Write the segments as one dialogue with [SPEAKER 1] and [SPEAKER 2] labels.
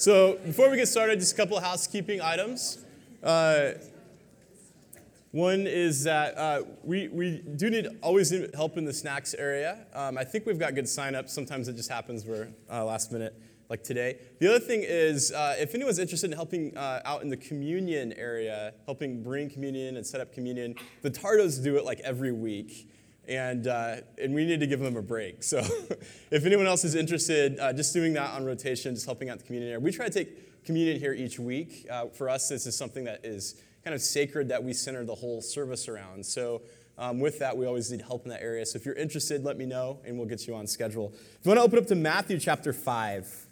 [SPEAKER 1] So before we get started, just a couple of housekeeping items. Uh, one is that uh, we, we do need always need help in the snacks area. Um, I think we've got good sign up. Sometimes it just happens where uh, last minute, like today. The other thing is uh, if anyone's interested in helping uh, out in the communion area, helping bring communion and set up communion, the Tardos do it like every week and, uh, and we need to give them a break. So if anyone else is interested, uh, just doing that on rotation, just helping out the community area. We try to take communion here each week. Uh, for us, this is something that is kind of sacred that we center the whole service around. So um, with that, we always need help in that area. So if you're interested, let me know, and we'll get you on schedule. If you want to open up to Matthew chapter 5.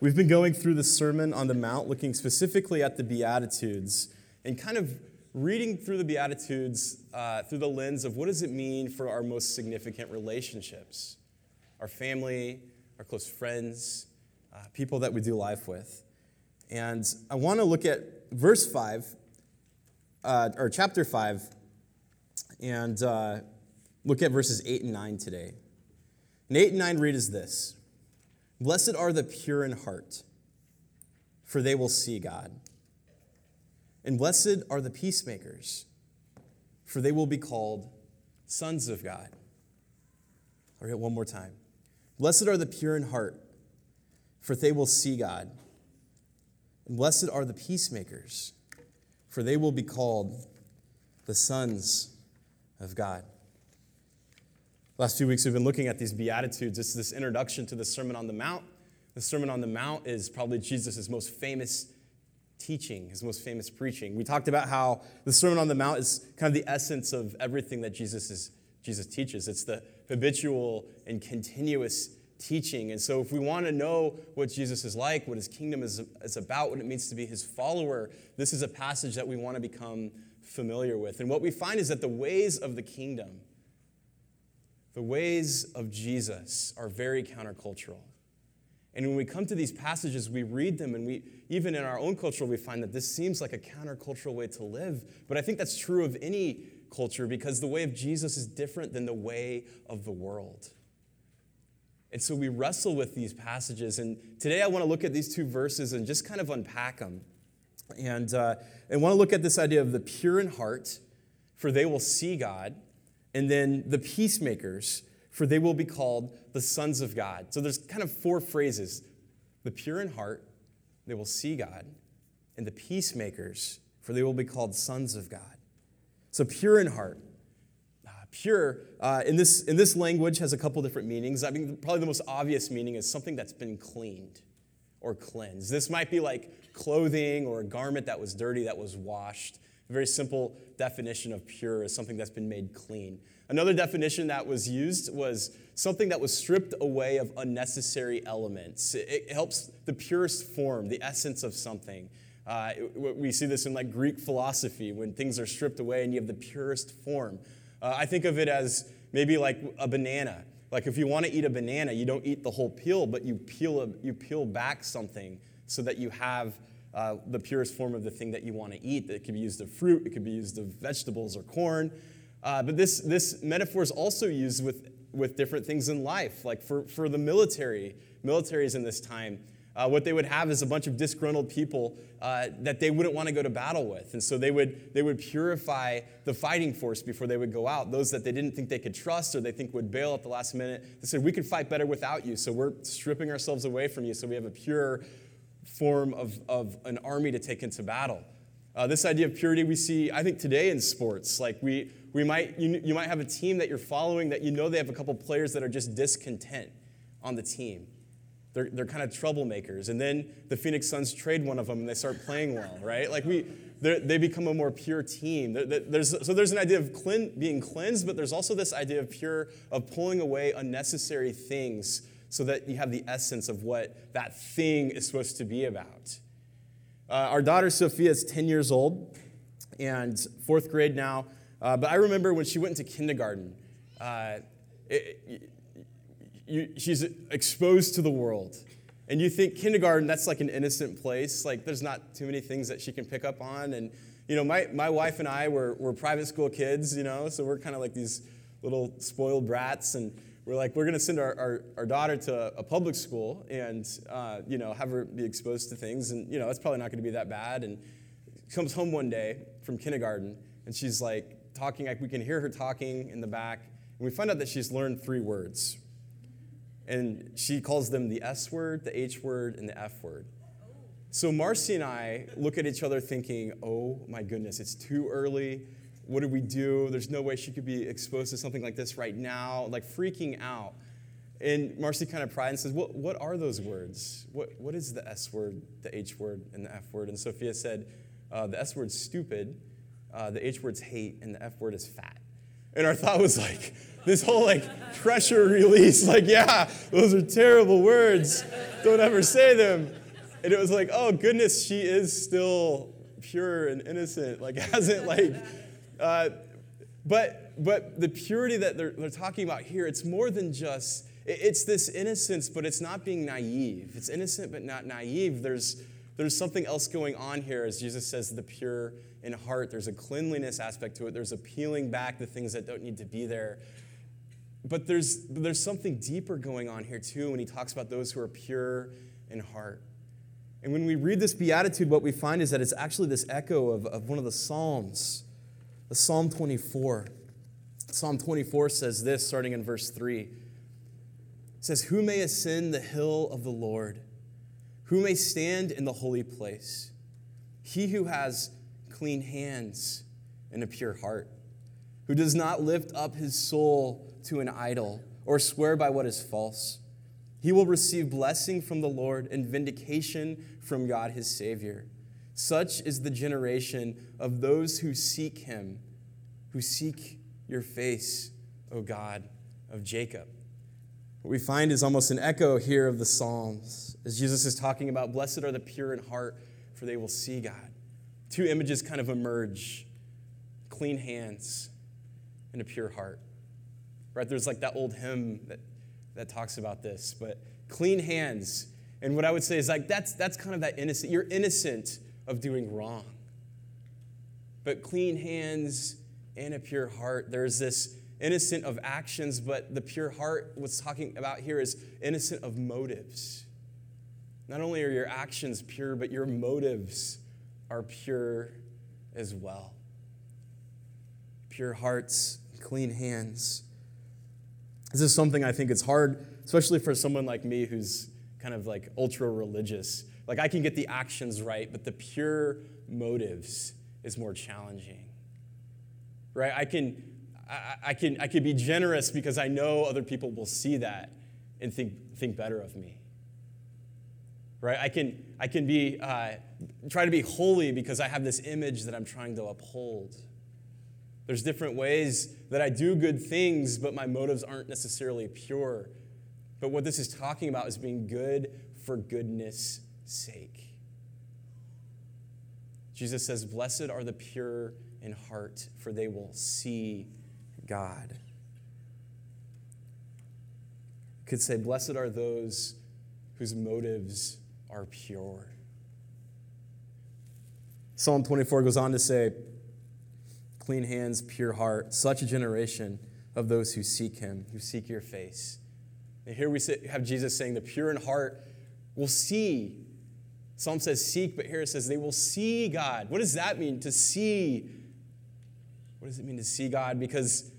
[SPEAKER 1] We've been going through the Sermon on the Mount, looking specifically at the Beatitudes and kind of reading through the Beatitudes uh, through the lens of what does it mean for our most significant relationships, our family, our close friends, uh, people that we do life with. And I want to look at verse 5, uh, or chapter 5, and uh, look at verses 8 and 9 today. And 8 and 9 read as this Blessed are the pure in heart, for they will see God. And blessed are the peacemakers, for they will be called sons of God. I'll read it one more time. Blessed are the pure in heart, for they will see God. And blessed are the peacemakers, for they will be called the sons of God. Last few weeks, we've been looking at these Beatitudes. It's this introduction to the Sermon on the Mount. The Sermon on the Mount is probably Jesus' most famous teaching, his most famous preaching. We talked about how the Sermon on the Mount is kind of the essence of everything that Jesus, is, Jesus teaches. It's the habitual and continuous teaching. And so, if we want to know what Jesus is like, what his kingdom is, is about, what it means to be his follower, this is a passage that we want to become familiar with. And what we find is that the ways of the kingdom, the ways of Jesus, are very countercultural. And when we come to these passages, we read them, and we, even in our own culture, we find that this seems like a countercultural way to live. But I think that's true of any culture because the way of Jesus is different than the way of the world. And so we wrestle with these passages. And today I want to look at these two verses and just kind of unpack them. And, uh, and want to look at this idea of the pure in heart, for they will see God, and then the peacemakers, for they will be called the sons of God. So there's kind of four phrases the pure in heart, they will see God, and the peacemakers, for they will be called sons of God. So pure in heart. Uh, pure uh, in, this, in this language has a couple different meanings. I mean, probably the most obvious meaning is something that's been cleaned or cleansed. This might be like clothing or a garment that was dirty that was washed. A very simple definition of pure is something that's been made clean. Another definition that was used was something that was stripped away of unnecessary elements. It, helps the purest form, the essence of something. Uh, we see this in like Greek philosophy when things are stripped away and you have the purest form. Uh, I think of it as maybe like a banana. Like if you want to eat a banana, you don't eat the whole peel, but you peel a, you peel back something so that you have uh, the purest form of the thing that you want to eat. It could be used of fruit, it could be used of vegetables or corn. Uh, but this, this metaphor is also used with, with different things in life. Like for, for the military, militaries in this time, uh, what they would have is a bunch of disgruntled people uh, that they wouldn't want to go to battle with. And so they would, they would purify the fighting force before they would go out. Those that they didn't think they could trust or they think would bail at the last minute, they said, We could fight better without you. So we're stripping ourselves away from you so we have a pure form of, of an army to take into battle. Uh, this idea of purity we see, I think, today in sports. Like we, we might, you, you might have a team that you're following that you know they have a couple players that are just discontent on the team. They're, they're kind of troublemakers. And then the Phoenix Suns trade one of them and they start playing well, right? Like we, they become a more pure team. There's, so there's an idea of clean, being cleansed, but there's also this idea of pure, of pulling away unnecessary things so that you have the essence of what that thing is supposed to be about. Uh, our daughter Sophia is 10 years old and fourth grade now. Uh, but I remember when she went into kindergarten, uh, it, you, she's exposed to the world. And you think kindergarten, that's like an innocent place. Like there's not too many things that she can pick up on. And, you know, my, my wife and I were, were private school kids, you know, so we're kind of like these little spoiled brats. And we're like, we're going to send our, our, our, daughter to a public school and, uh, you know, have her be exposed to things. And, you know, it's probably not going to be that bad. And comes home one day from kindergarten and she's like talking, like we can hear her talking in the back. And we find out that she's learned three words. And she calls them the S word, the H word, and the F word. So Marcy and I look at each other thinking, oh my goodness, it's too early. What do we do? There's no way she could be exposed to something like this right now, like freaking out. And Marcy kind of prides and says, what, what are those words? What, what is the S word, the H word, and the F word? And Sophia said, uh, the S word's stupid, uh, the H word's hate, and the F word is fat. And our thought was like, this whole like pressure release, like, yeah, those are terrible words. Don't ever say them. And it was like, oh goodness, she is still pure and innocent. Like, hasn't like uh, but, but the purity that they're, they're talking about here, it's more than just, it's this innocence, but it's not being naive. It's innocent, but not naive. There's, there's something else going on here, as Jesus says, the pure in heart. There's a cleanliness aspect to it. There's a peeling back the things that don't need to be there. But there's, there's something deeper going on here, too, when he talks about those who are pure in heart. And when we read this beatitude, what we find is that it's actually this echo of, of one of the Psalms. Psalm 24. Psalm 24 says this, starting in verse 3. It says, Who may ascend the hill of the Lord? Who may stand in the holy place? He who has clean hands and a pure heart, who does not lift up his soul to an idol or swear by what is false. He will receive blessing from the Lord and vindication from God his Savior. Such is the generation of those who seek him, who seek your face, O God of Jacob. What we find is almost an echo here of the Psalms as Jesus is talking about, Blessed are the pure in heart, for they will see God. Two images kind of emerge clean hands and a pure heart. Right? There's like that old hymn that, that talks about this, but clean hands. And what I would say is like that's that's kind of that innocent. You're innocent of doing wrong. But clean hands and a pure heart, there's this innocent of actions, but the pure heart, what's talking about here is innocent of motives. Not only are your actions pure, but your motives are pure as well. Pure hearts, clean hands. This is something I think it's hard, especially for someone like me who's kind of like ultra religious, like I can get the actions right, but the pure motives is more challenging. Right? I can, I, I can, I can be generous because I know other people will see that and think, think better of me. Right? I can, I can be, uh, try to be holy because I have this image that I'm trying to uphold. There's different ways that I do good things, but my motives aren't necessarily pure. But what this is talking about is being good for goodness sake. Jesus says, Blessed are the pure in heart, for they will see God. You Could say, Blessed are those whose motives are pure. Psalm 24 goes on to say, Clean hands, pure heart, such a generation of those who seek him, who seek your face. And here we have Jesus saying, The pure in heart will see Psalm says seek, but here it says they will see God. What does that mean to see? What does it mean to see God? Because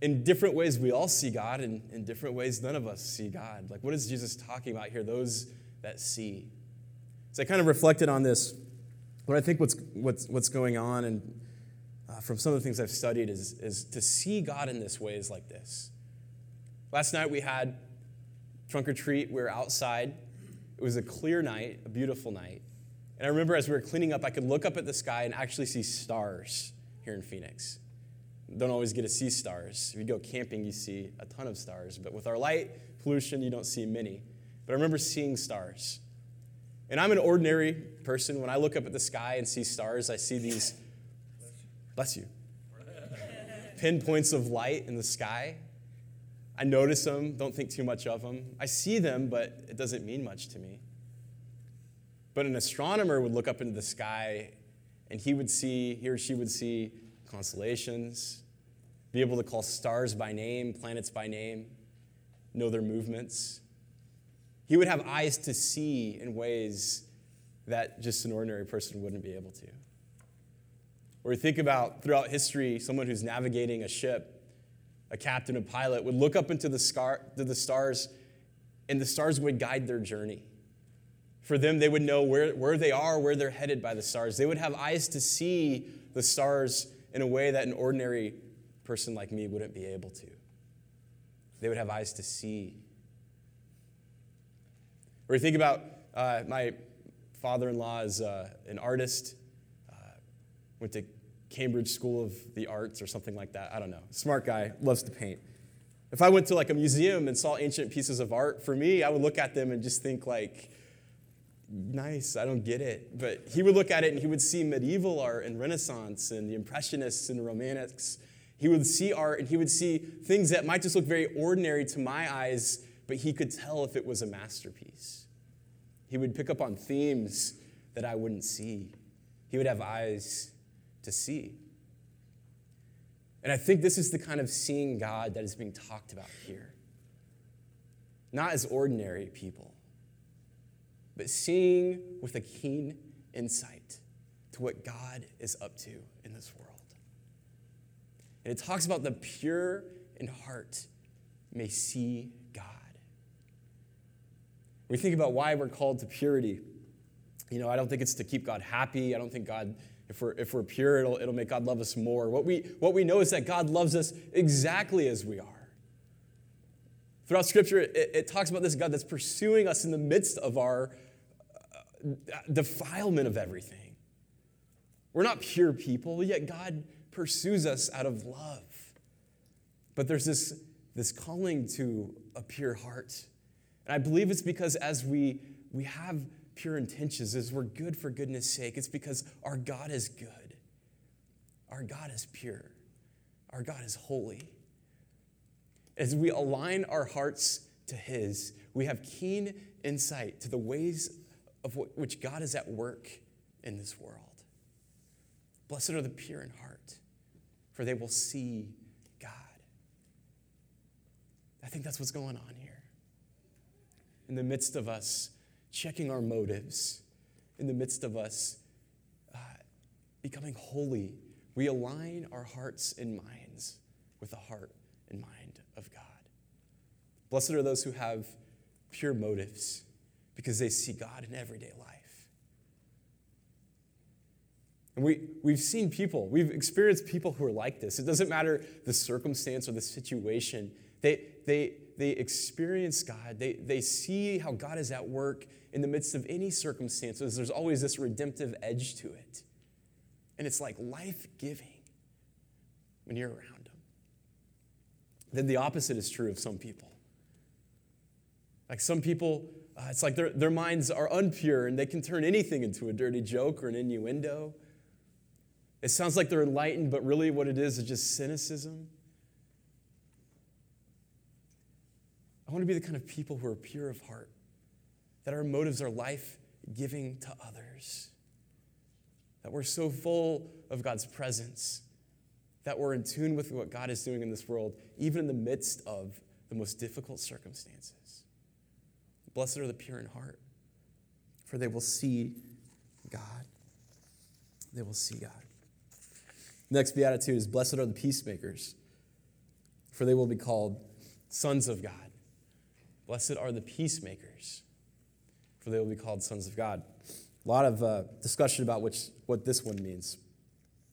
[SPEAKER 1] in different ways we all see God, and in different ways none of us see God. Like, what is Jesus talking about here? Those that see. So I kind of reflected on this. What I think what's, what's, what's going on, and uh, from some of the things I've studied, is, is to see God in this way is like this. Last night we had trunk or treat. We were outside it was a clear night, a beautiful night. And I remember as we were cleaning up, I could look up at the sky and actually see stars here in Phoenix. Don't always get to see stars. If you go camping, you see a ton of stars. But with our light pollution, you don't see many. But I remember seeing stars. And I'm an ordinary person. When I look up at the sky and see stars, I see these, bless you, pinpoints of light in the sky. I notice them, don't think too much of them. I see them, but it doesn't mean much to me. But an astronomer would look up into the sky and he would see, he or she would see constellations, be able to call stars by name, planets by name. know their movements. He would have eyes to see in ways that just an ordinary person wouldn't be able to. Or think about throughout history, someone who's navigating a ship, a captain, a pilot, would look up into the, scar, to the stars, and the stars would guide their journey. For them, they would know where, where they are, where they're headed by the stars. They would have eyes to see the stars in a way that an ordinary person like me wouldn't be able to. They would have eyes to see. Or you think about uh, my father in law is uh, an artist, uh, went to Cambridge School of the Arts or something like that. I don't know. Smart guy, loves to paint. If I went to like a museum and saw ancient pieces of art, for me, I would look at them and just think like, nice, I don't get it. But he would look at it and he would see medieval art and Renaissance and the Impressionists and the Romantics he would see art and he would see things that might just look very ordinary to my eyes, but he could tell if it was a masterpiece. He would pick up on themes that I wouldn't see. He would have eyes to see. And I think this is the kind of seeing God that is being talked about here. Not as ordinary people, but seeing with a keen insight to what God is up to in this world. And it talks about the pure in heart may see God. we think about why we're called to purity. You know, I don't think it's to keep God happy. I don't think God, if we're, if we're pure, it'll, it'll make God love us more. What we, what we know is that God loves us exactly as we are. Throughout Scripture, it, it talks about this God that's pursuing us in the midst of our uh, defilement of everything. We're not pure people, yet God pursues us out of love. But there's this, this calling to a pure heart. And I believe it's because as we, we have pure intentions, is we're good for goodness sake, it's because our God is good. Our God is pure. Our God is holy. As we align our hearts to His, we have keen insight to the ways of which God is at work in this world. Blessed are the pure in heart, for they will see God. I think that's what's going on here. In the midst of us checking our motives, in the midst of us uh, becoming holy, we align our hearts and minds with the heart and mind of God. Blessed are those who have pure motives because they see God in everyday life. And we, we've seen people, we've experienced people who are like this. It doesn't matter the circumstance or the situation. They, they, they experience God. They, they see how God is at work in the midst of any circumstances. There's always this redemptive edge to it. And it's like life giving when you're around them. Then the opposite is true of some people. Like some people, uh, it's like their, their minds are unpure and they can turn anything into a dirty joke or an innuendo. It sounds like they're enlightened, but really what it is is just cynicism. Want to be the kind of people who are pure of heart, that our motives are life giving to others, that we're so full of God's presence, that we're in tune with what God is doing in this world, even in the midst of the most difficult circumstances. Blessed are the pure in heart, for they will see God. They will see God. Next beatitude is Blessed are the peacemakers, for they will be called sons of God. Blessed are the peacemakers, for they will be called sons of God. A lot of uh, discussion about which, what this one means.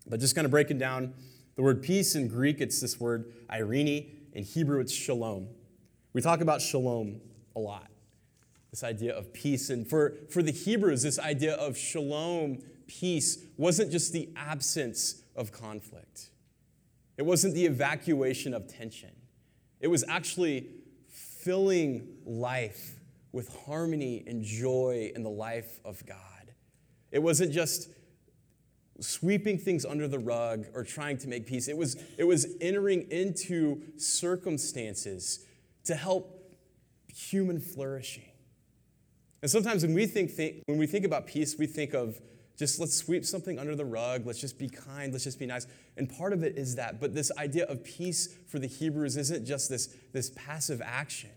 [SPEAKER 1] But just kind of breaking down the word peace in Greek, it's this word eirene. In Hebrew, it's shalom. We talk about shalom a lot, this idea of peace. And for, for the Hebrews, this idea of shalom, peace, wasn't just the absence of conflict. It wasn't the evacuation of tension. It was actually filling life with harmony and joy in the life of God. It wasn't just sweeping things under the rug or trying to make peace. It was, it was entering into circumstances to help human flourishing. And sometimes when we think, think, when we think about peace, we think of just let's sweep something under the rug. Let's just be kind. Let's just be nice. And part of it is that. But this idea of peace for the Hebrews isn't just this, this passive action,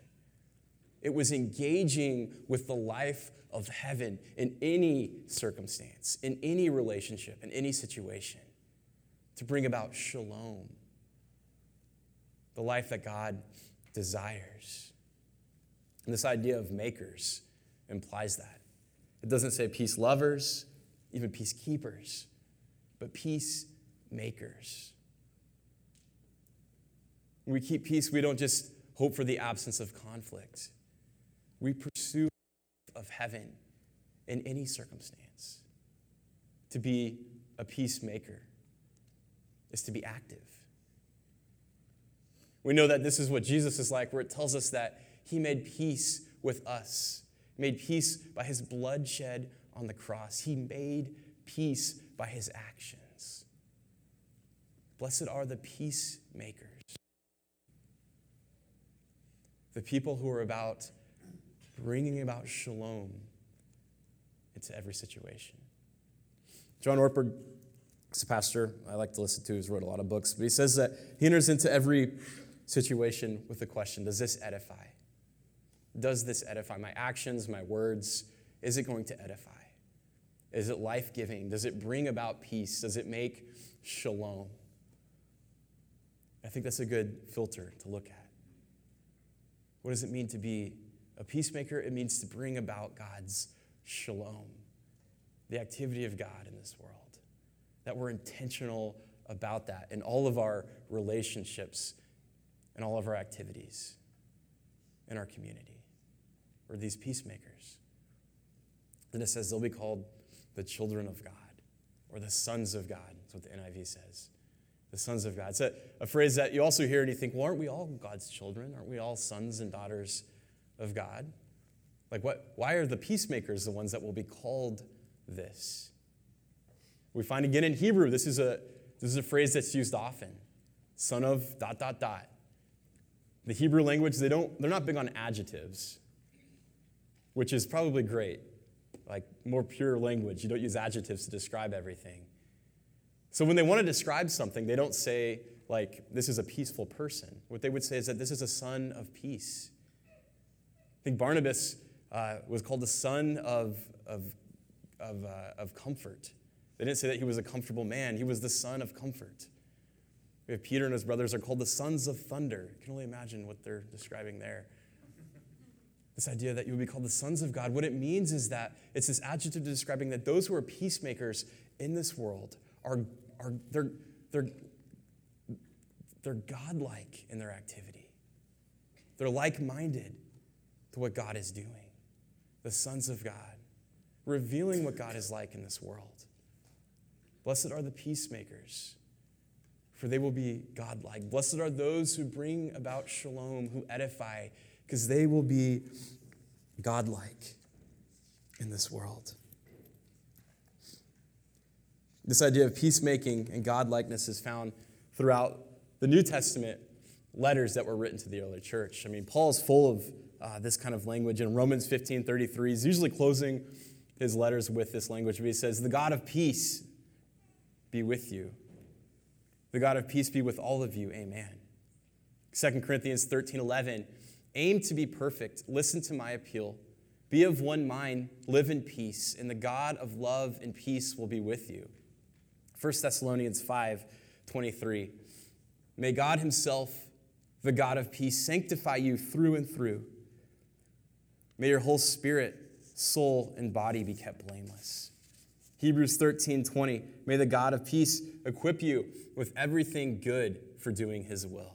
[SPEAKER 1] it was engaging with the life of heaven in any circumstance, in any relationship, in any situation, to bring about shalom, the life that God desires. And this idea of makers implies that. It doesn't say peace lovers, even peacekeepers, but peacemakers. When we keep peace, we don't just hope for the absence of conflict. We pursue of heaven in any circumstance. To be a peacemaker is to be active. We know that this is what Jesus is like, where it tells us that he made peace with us, made peace by his bloodshed on the cross. He made peace by his actions. Blessed are the peacemakers, the people who are about bringing about shalom into every situation. John Ortberg is a pastor I like to listen to. He's wrote a lot of books, but he says that he enters into every situation with the question Does this edify? Does this edify? My actions, my words, is it going to edify? Is it life giving? Does it bring about peace? Does it make shalom? I think that's a good filter to look at. What does it mean to be a peacemaker? It means to bring about God's shalom, the activity of God in this world, that we're intentional about that in all of our relationships and all of our activities in our community. We're these peacemakers. Then it says they'll be called the children of God or the sons of God. That's what the NIV says. The sons of God. It's a, a phrase that you also hear and you think, well, aren't we all God's children? Aren't we all sons and daughters of God? Like, what, why are the peacemakers the ones that will be called this? We find again in Hebrew, this is a, this is a phrase that's used often son of dot, dot, dot. The Hebrew language, they don't, they're not big on adjectives, which is probably great. Like more pure language. You don't use adjectives to describe everything. So when they want to describe something, they don't say, like, this is a peaceful person. What they would say is that this is a son of peace. I think Barnabas uh, was called the son of, of, of, uh, of comfort. They didn't say that he was a comfortable man, he was the son of comfort. We have Peter and his brothers are called the sons of thunder. You can only imagine what they're describing there. This idea that you would be called the sons of God, what it means is that it's this adjective describing that those who are peacemakers in this world are, are they're, they're, they're godlike in their activity. They're like minded to what God is doing. The sons of God, revealing what God is like in this world. Blessed are the peacemakers for they will be godlike. Blessed are those who bring about shalom, who edify, because they will be godlike in this world. This idea of peacemaking and godlikeness is found throughout the New Testament letters that were written to the early church. I mean, Paul's full of uh, this kind of language. In Romans 15 33, he's usually closing his letters with this language, but he says, The God of peace be with you. The God of peace be with all of you. Amen. 2 Corinthians 13 11. Aim to be perfect. Listen to my appeal. Be of one mind. Live in peace. And the God of love and peace will be with you. 1 Thessalonians 5 23. May God Himself, the God of peace, sanctify you through and through. May your whole spirit, soul, and body be kept blameless. Hebrews 13 20. May the God of peace equip you with everything good for doing his will.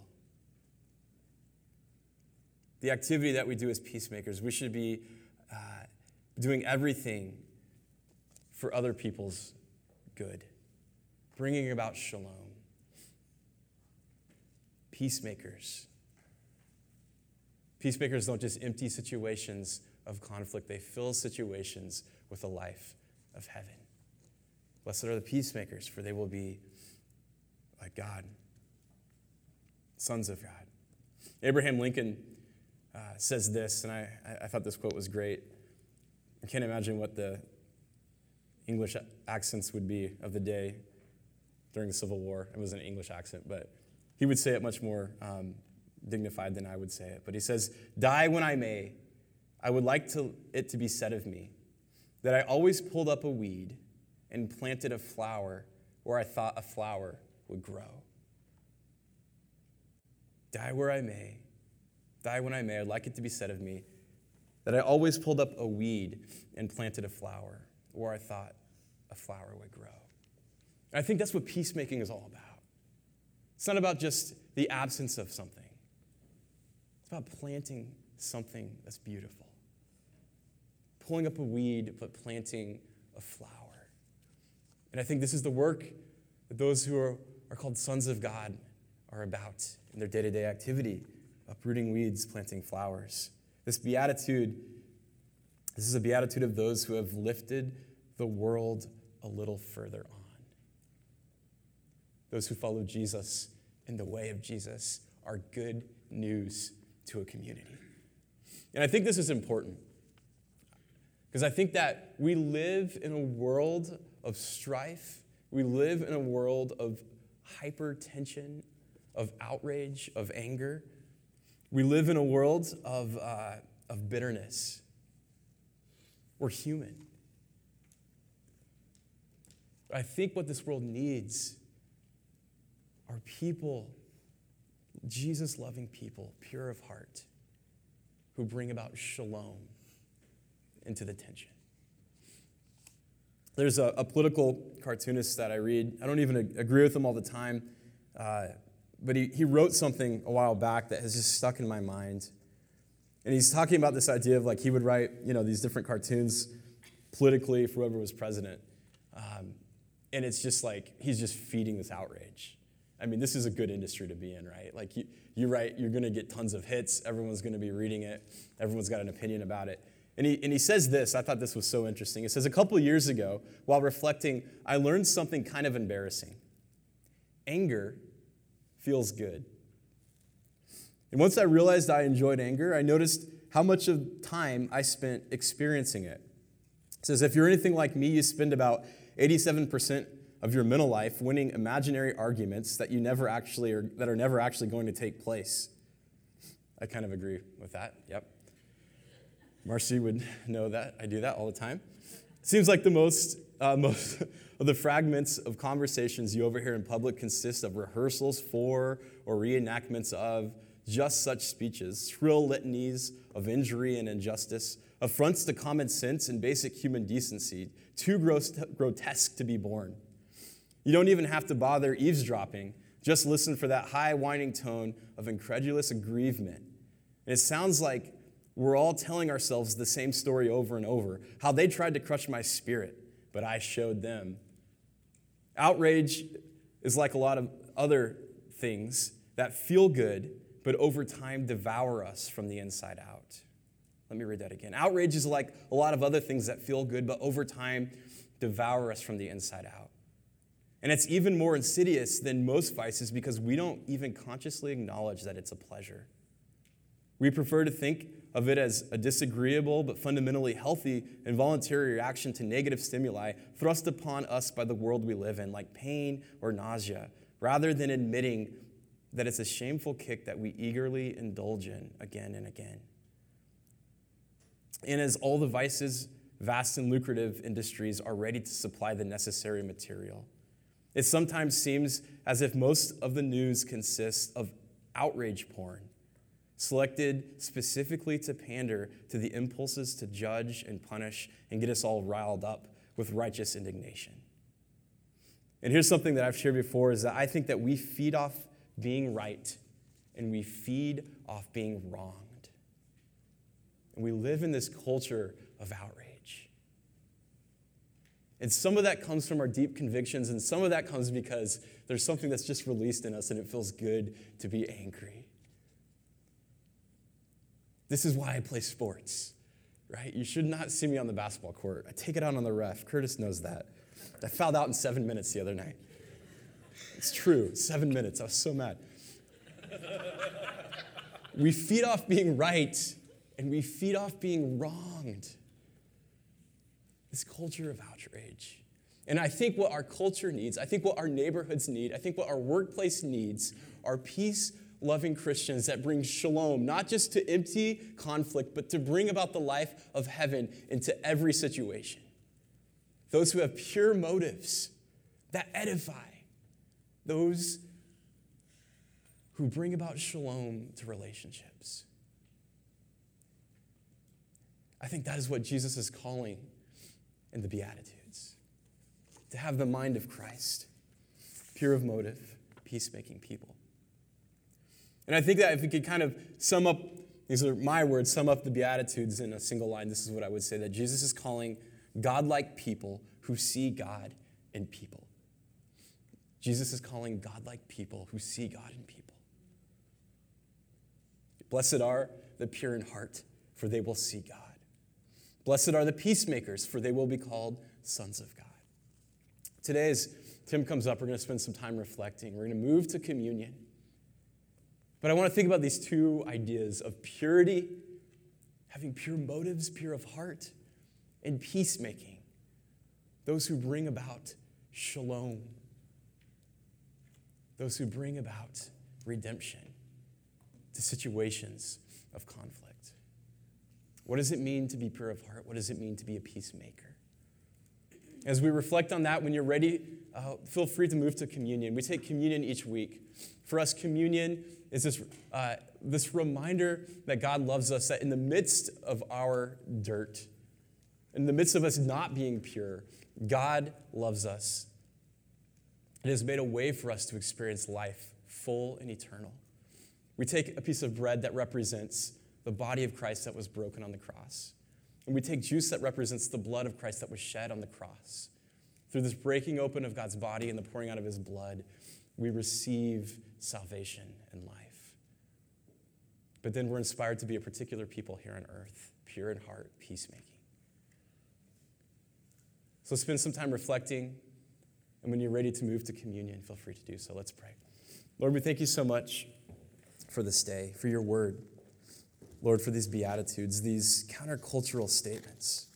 [SPEAKER 1] The activity that we do as peacemakers, we should be uh, doing everything for other people's good, bringing about shalom. Peacemakers. Peacemakers don't just empty situations of conflict, they fill situations with a life of heaven. Blessed are the peacemakers, for they will be like God, sons of God. Abraham Lincoln uh, says this, and I, I thought this quote was great. I can't imagine what the English accents would be of the day during the Civil War. It was an English accent, but he would say it much more um, dignified than I would say it. But he says, Die when I may, I would like to, it to be said of me that I always pulled up a weed and planted a flower where I thought a flower would grow. Die where I may, die when I may, I'd like it to be said of me that I always pulled up a weed and planted a flower where I thought a flower would grow. And I think that's what peacemaking is all about. It's not about just the absence of something, it's about planting something that's beautiful. Pulling up a weed, but planting a flower. And I think this is the work that those who are, are called sons of God are about in their day to day activity uprooting weeds, planting flowers. This beatitude, this is a beatitude of those who have lifted the world a little further on. Those who follow Jesus in the way of Jesus are good news to a community. And I think this is important because I think that we live in a world of strife, we live in a world of hypertension, of outrage, of anger. We live in a world of, uh, of bitterness. We're human. I think what this world needs are people, Jesus loving people, pure of heart, who bring about shalom into the tension. There's a, a political cartoonist that I read. I don't even agree with him all the time, uh, but he, he wrote something a while back that has just stuck in my mind. And he's talking about this idea of like he would write, you know, these different cartoons politically for whoever was president. Um, and it's just like he's just feeding this outrage. I mean, this is a good industry to be in, right? Like you, you write, you're going to get tons of hits. Everyone's going to be reading it. Everyone's got an opinion about it. And he, and he says this, I thought this was so interesting. It says, A couple years ago, while reflecting, I learned something kind of embarrassing. Anger feels good. And once I realized I enjoyed anger, I noticed how much of time I spent experiencing it. It says, If you're anything like me, you spend about 87% of your mental life winning imaginary arguments that you never actually are, that are never actually going to take place. I kind of agree with that. Yep. Marcy would know that. I do that all the time. Seems like the most, uh, most of the fragments of conversations you overhear in public consist of rehearsals for or reenactments of just such speeches, shrill litanies of injury and injustice, affronts to common sense and basic human decency, too gross, grotesque to be borne. You don't even have to bother eavesdropping. Just listen for that high whining tone of incredulous aggrievement. And it sounds like we're all telling ourselves the same story over and over how they tried to crush my spirit, but I showed them. Outrage is like a lot of other things that feel good, but over time devour us from the inside out. Let me read that again. Outrage is like a lot of other things that feel good, but over time devour us from the inside out. And it's even more insidious than most vices because we don't even consciously acknowledge that it's a pleasure. We prefer to think of it as a disagreeable but fundamentally healthy and voluntary reaction to negative stimuli thrust upon us by the world we live in, like pain or nausea, rather than admitting that it's a shameful kick that we eagerly indulge in again and again. And as all the vices, vast and lucrative industries are ready to supply the necessary material, it sometimes seems as if most of the news consists of outrage porn selected specifically to pander to the impulses to judge and punish and get us all riled up with righteous indignation. And here's something that I've shared before is that I think that we feed off being right and we feed off being wronged. And we live in this culture of outrage. And some of that comes from our deep convictions, and some of that comes because there's something that's just released in us and it feels good to be angry. This is why I play sports, right? You should not see me on the basketball court. I take it out on the ref. Curtis knows that. I fouled out in seven minutes the other night. It's true, seven minutes. I was so mad. we feed off being right and we feed off being wronged. This culture of outrage. And I think what our culture needs, I think what our neighborhoods need, I think what our workplace needs are peace loving Christians that bring shalom, not just to empty conflict, but to bring about the life of heaven into every situation. Those who have pure motives that edify, those who bring about shalom to relationships. I think that is what Jesus is calling in the Beatitudes to have the mind of Christ, pure of motive, peacemaking people. And I think that if we could kind of sum up, these are my words, sum up the Beatitudes in a single line, this is what I would say that Jesus is calling godlike people who see God in people. Jesus is calling godlike people who see God in people. Blessed are the pure in heart, for they will see God. Blessed are the peacemakers, for they will be called sons of God. Today, as Tim comes up, we're going to spend some time reflecting. We're going to move to communion. But I want to think about these two ideas of purity, having pure motives, pure of heart, and peacemaking. Those who bring about shalom, those who bring about redemption to situations of conflict. What does it mean to be pure of heart? What does it mean to be a peacemaker? As we reflect on that, when you're ready, uh, feel free to move to communion. We take communion each week. For us, communion is this, uh, this reminder that God loves us, that in the midst of our dirt, in the midst of us not being pure, God loves us. It has made a way for us to experience life full and eternal. We take a piece of bread that represents the body of Christ that was broken on the cross. And we take juice that represents the blood of Christ that was shed on the cross. Through this breaking open of God's body and the pouring out of his blood, we receive salvation and life. But then we're inspired to be a particular people here on earth, pure in heart, peacemaking. So spend some time reflecting, and when you're ready to move to communion, feel free to do so. Let's pray. Lord, we thank you so much for this day, for your word. Lord, for these beatitudes, these countercultural statements.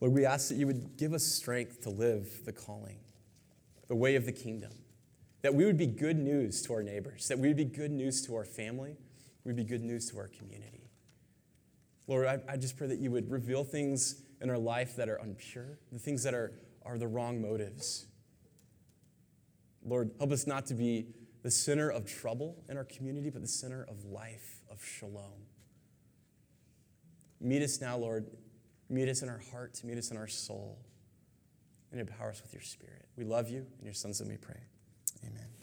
[SPEAKER 1] Lord, we ask that you would give us strength to live the calling, the way of the kingdom, that we would be good news to our neighbors, that we would be good news to our family, we'd be good news to our community. Lord, I, I just pray that you would reveal things in our life that are unpure, the things that are, are the wrong motives. Lord, help us not to be the center of trouble in our community, but the center of life, of shalom. Meet us now, Lord. Meet us in our heart, meet us in our soul, and empower us with your spirit. We love you. In your son's name we pray. Amen.